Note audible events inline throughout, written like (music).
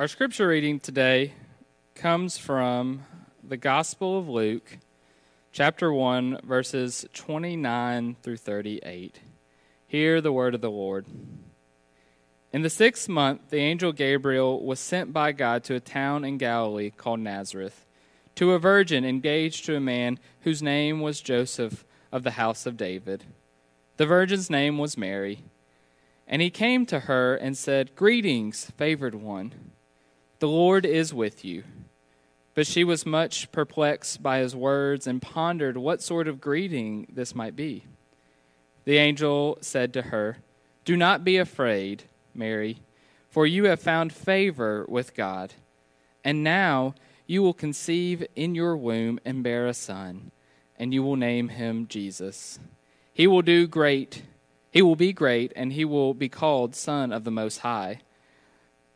Our scripture reading today comes from the Gospel of Luke, chapter 1, verses 29 through 38. Hear the word of the Lord. In the sixth month, the angel Gabriel was sent by God to a town in Galilee called Nazareth, to a virgin engaged to a man whose name was Joseph of the house of David. The virgin's name was Mary. And he came to her and said, Greetings, favored one. The Lord is with you. But she was much perplexed by his words and pondered what sort of greeting this might be. The angel said to her, Do not be afraid, Mary, for you have found favor with God. And now you will conceive in your womb and bear a son, and you will name him Jesus. He will do great, he will be great, and he will be called Son of the Most High.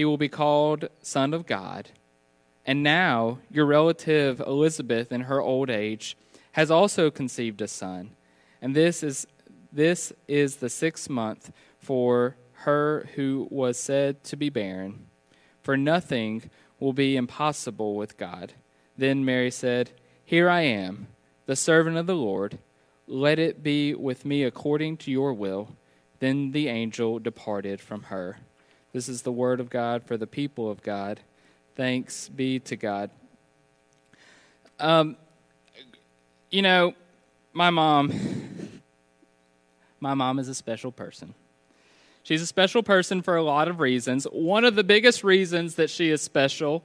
he will be called Son of God. And now your relative Elizabeth, in her old age, has also conceived a son. And this is, this is the sixth month for her who was said to be barren. For nothing will be impossible with God. Then Mary said, Here I am, the servant of the Lord. Let it be with me according to your will. Then the angel departed from her. This is the word of God for the people of God. Thanks be to God. Um, you know, my mom, (laughs) my mom is a special person. She's a special person for a lot of reasons. One of the biggest reasons that she is special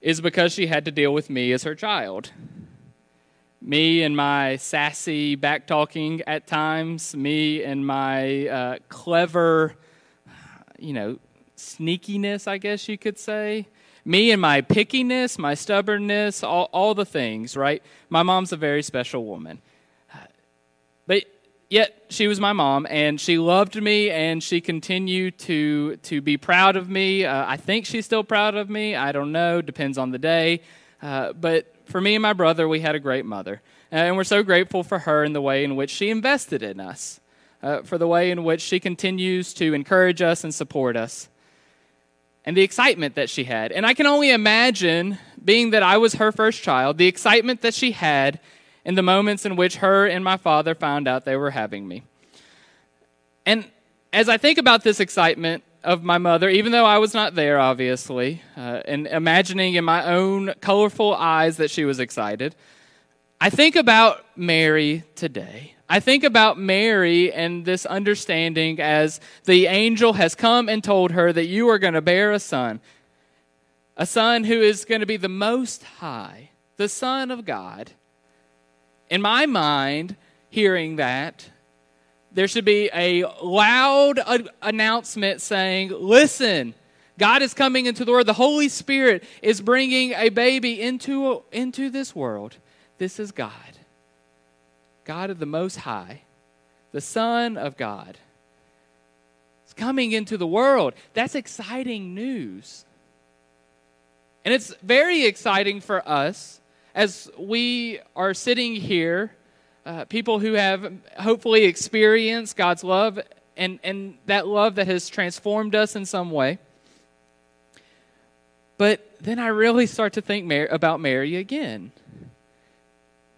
is because she had to deal with me as her child. Me and my sassy back talking at times, me and my uh, clever you know, sneakiness, I guess you could say. Me and my pickiness, my stubbornness, all, all the things, right? My mom's a very special woman. But yet she was my mom and she loved me and she continued to to be proud of me uh, i think she's still proud of me i don't know depends on the day uh, but for me and my brother we had a great mother and we're so grateful for her and the way in which she invested in us uh, for the way in which she continues to encourage us and support us, and the excitement that she had. And I can only imagine, being that I was her first child, the excitement that she had in the moments in which her and my father found out they were having me. And as I think about this excitement of my mother, even though I was not there, obviously, uh, and imagining in my own colorful eyes that she was excited, I think about Mary today. I think about Mary and this understanding as the angel has come and told her that you are going to bear a son, a son who is going to be the most high, the Son of God. In my mind, hearing that, there should be a loud announcement saying, Listen, God is coming into the world. The Holy Spirit is bringing a baby into, into this world. This is God. God of the Most High, the Son of God, is coming into the world. That's exciting news. And it's very exciting for us as we are sitting here, uh, people who have hopefully experienced God's love and, and that love that has transformed us in some way. But then I really start to think about Mary again.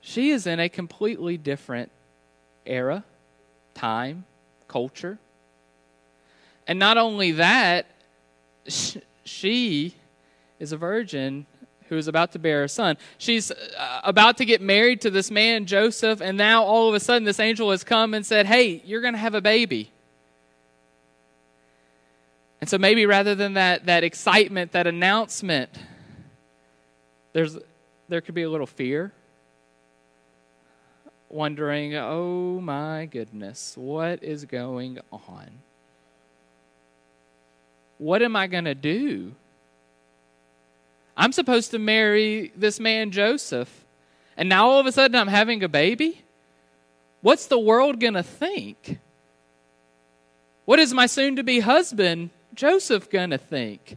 She is in a completely different era, time, culture. And not only that, she is a virgin who is about to bear a son. She's uh, about to get married to this man, Joseph, and now all of a sudden this angel has come and said, Hey, you're going to have a baby. And so maybe rather than that, that excitement, that announcement, there's, there could be a little fear wondering, oh my goodness, what is going on? What am I going to do? I'm supposed to marry this man, Joseph. And now all of a sudden I'm having a baby? What's the world going to think? What is my soon to be husband, Joseph, going to think?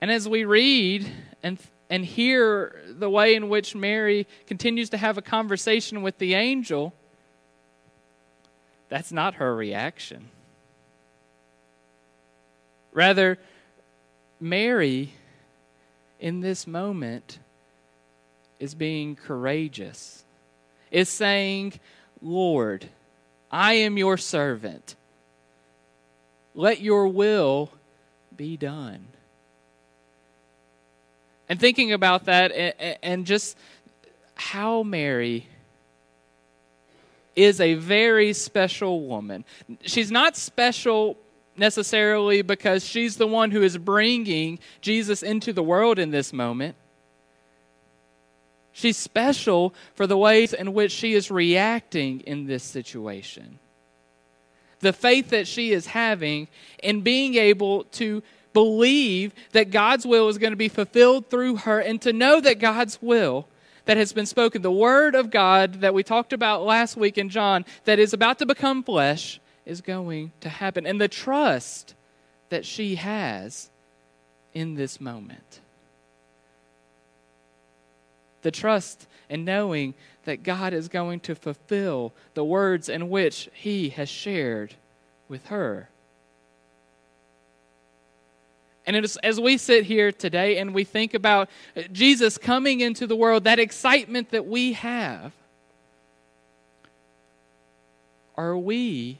And as we read and, and hear the way in which Mary continues to have a conversation with the angel, that's not her reaction. Rather, Mary, in this moment, is being courageous, is saying, Lord, I am your servant. Let your will be done. And thinking about that and just how Mary is a very special woman. She's not special necessarily because she's the one who is bringing Jesus into the world in this moment. She's special for the ways in which she is reacting in this situation. The faith that she is having in being able to believe that God's will is going to be fulfilled through her and to know that God's will that has been spoken, the word of God that we talked about last week in John, that is about to become flesh, is going to happen. And the trust that she has in this moment. The trust and knowing that God is going to fulfill the words in which He has shared with her. And as we sit here today and we think about Jesus coming into the world, that excitement that we have, are we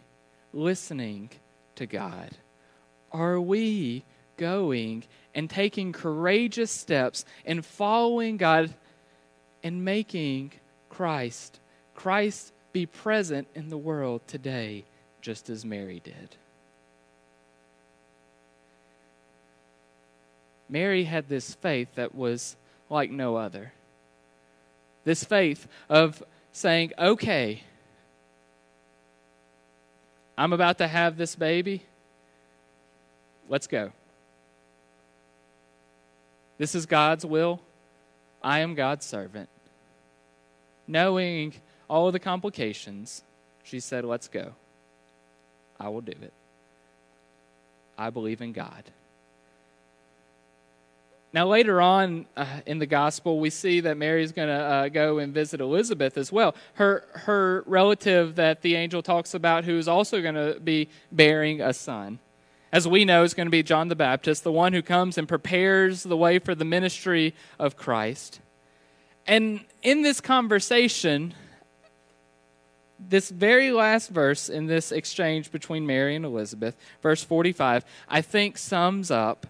listening to God? Are we going and taking courageous steps and following God and making Christ, Christ be present in the world today, just as Mary did? Mary had this faith that was like no other. This faith of saying, okay, I'm about to have this baby. Let's go. This is God's will. I am God's servant. Knowing all of the complications, she said, Let's go. I will do it. I believe in God. Now, later on uh, in the gospel, we see that Mary's going to uh, go and visit Elizabeth as well. Her, her relative that the angel talks about, who is also going to be bearing a son. As we know, is going to be John the Baptist, the one who comes and prepares the way for the ministry of Christ. And in this conversation, this very last verse in this exchange between Mary and Elizabeth, verse 45, I think sums up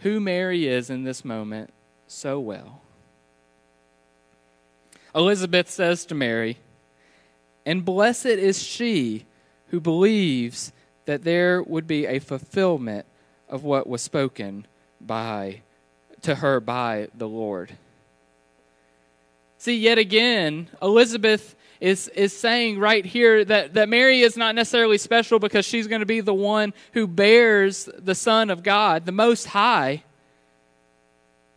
who Mary is in this moment so well. Elizabeth says to Mary, And blessed is she who believes that there would be a fulfillment of what was spoken by to her by the Lord. See, yet again, Elizabeth is, is saying right here that, that Mary is not necessarily special because she's going to be the one who bears the Son of God, the Most High,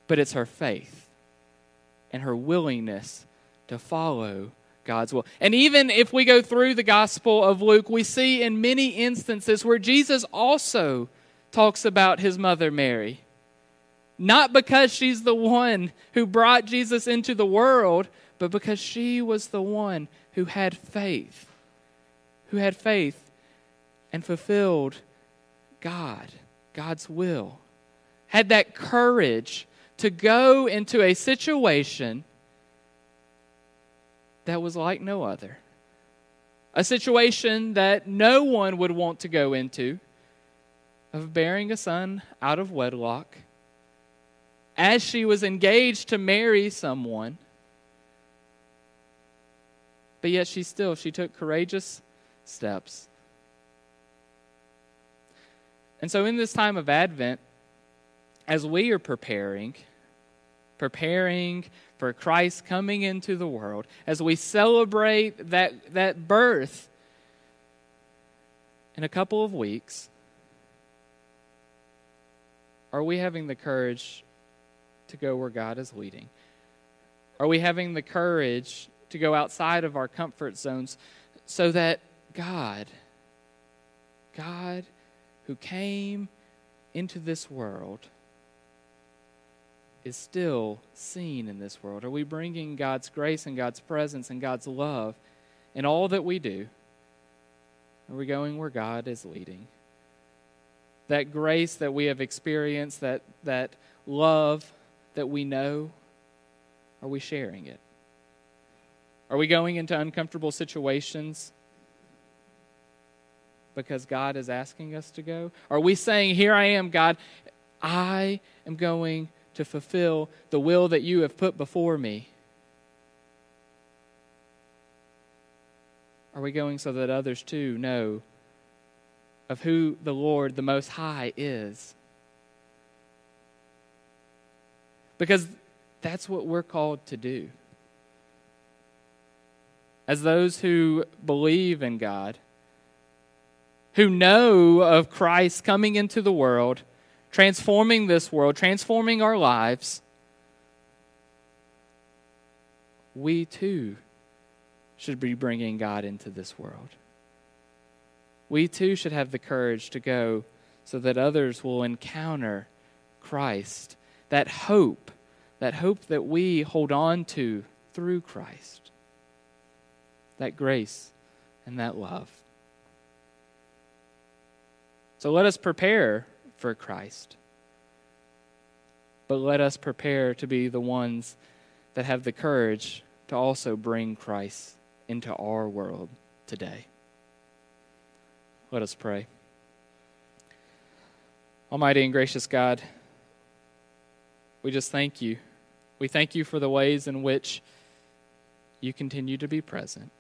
but it's her faith and her willingness to follow God's will. And even if we go through the Gospel of Luke, we see in many instances where Jesus also talks about his mother Mary. Not because she's the one who brought Jesus into the world, but because she was the one who had faith, who had faith and fulfilled God, God's will, had that courage to go into a situation that was like no other. A situation that no one would want to go into of bearing a son out of wedlock as she was engaged to marry someone but yet she still she took courageous steps. And so in this time of Advent, as we are preparing, preparing for Christ coming into the world, as we celebrate that, that birth in a couple of weeks, are we having the courage to go where God is leading? Are we having the courage to go outside of our comfort zones so that God, God who came into this world, is still seen in this world? Are we bringing God's grace and God's presence and God's love in all that we do? Are we going where God is leading? That grace that we have experienced, that, that love that we know, are we sharing it? Are we going into uncomfortable situations because God is asking us to go? Are we saying, Here I am, God, I am going to fulfill the will that you have put before me? Are we going so that others too know of who the Lord, the Most High, is? Because that's what we're called to do. As those who believe in God, who know of Christ coming into the world, transforming this world, transforming our lives, we too should be bringing God into this world. We too should have the courage to go so that others will encounter Christ, that hope that hope that we hold on to through Christ, that grace and that love. So let us prepare for Christ, but let us prepare to be the ones that have the courage to also bring Christ into our world today. Let us pray. Almighty and gracious God, we just thank you we thank you for the ways in which you continue to be present,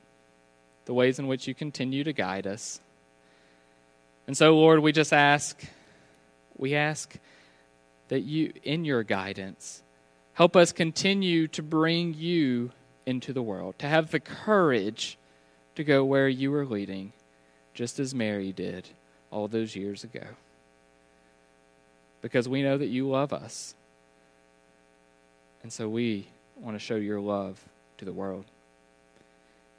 the ways in which you continue to guide us. And so, Lord, we just ask, we ask that you, in your guidance, help us continue to bring you into the world, to have the courage to go where you are leading, just as Mary did all those years ago. Because we know that you love us and so we want to show your love to the world.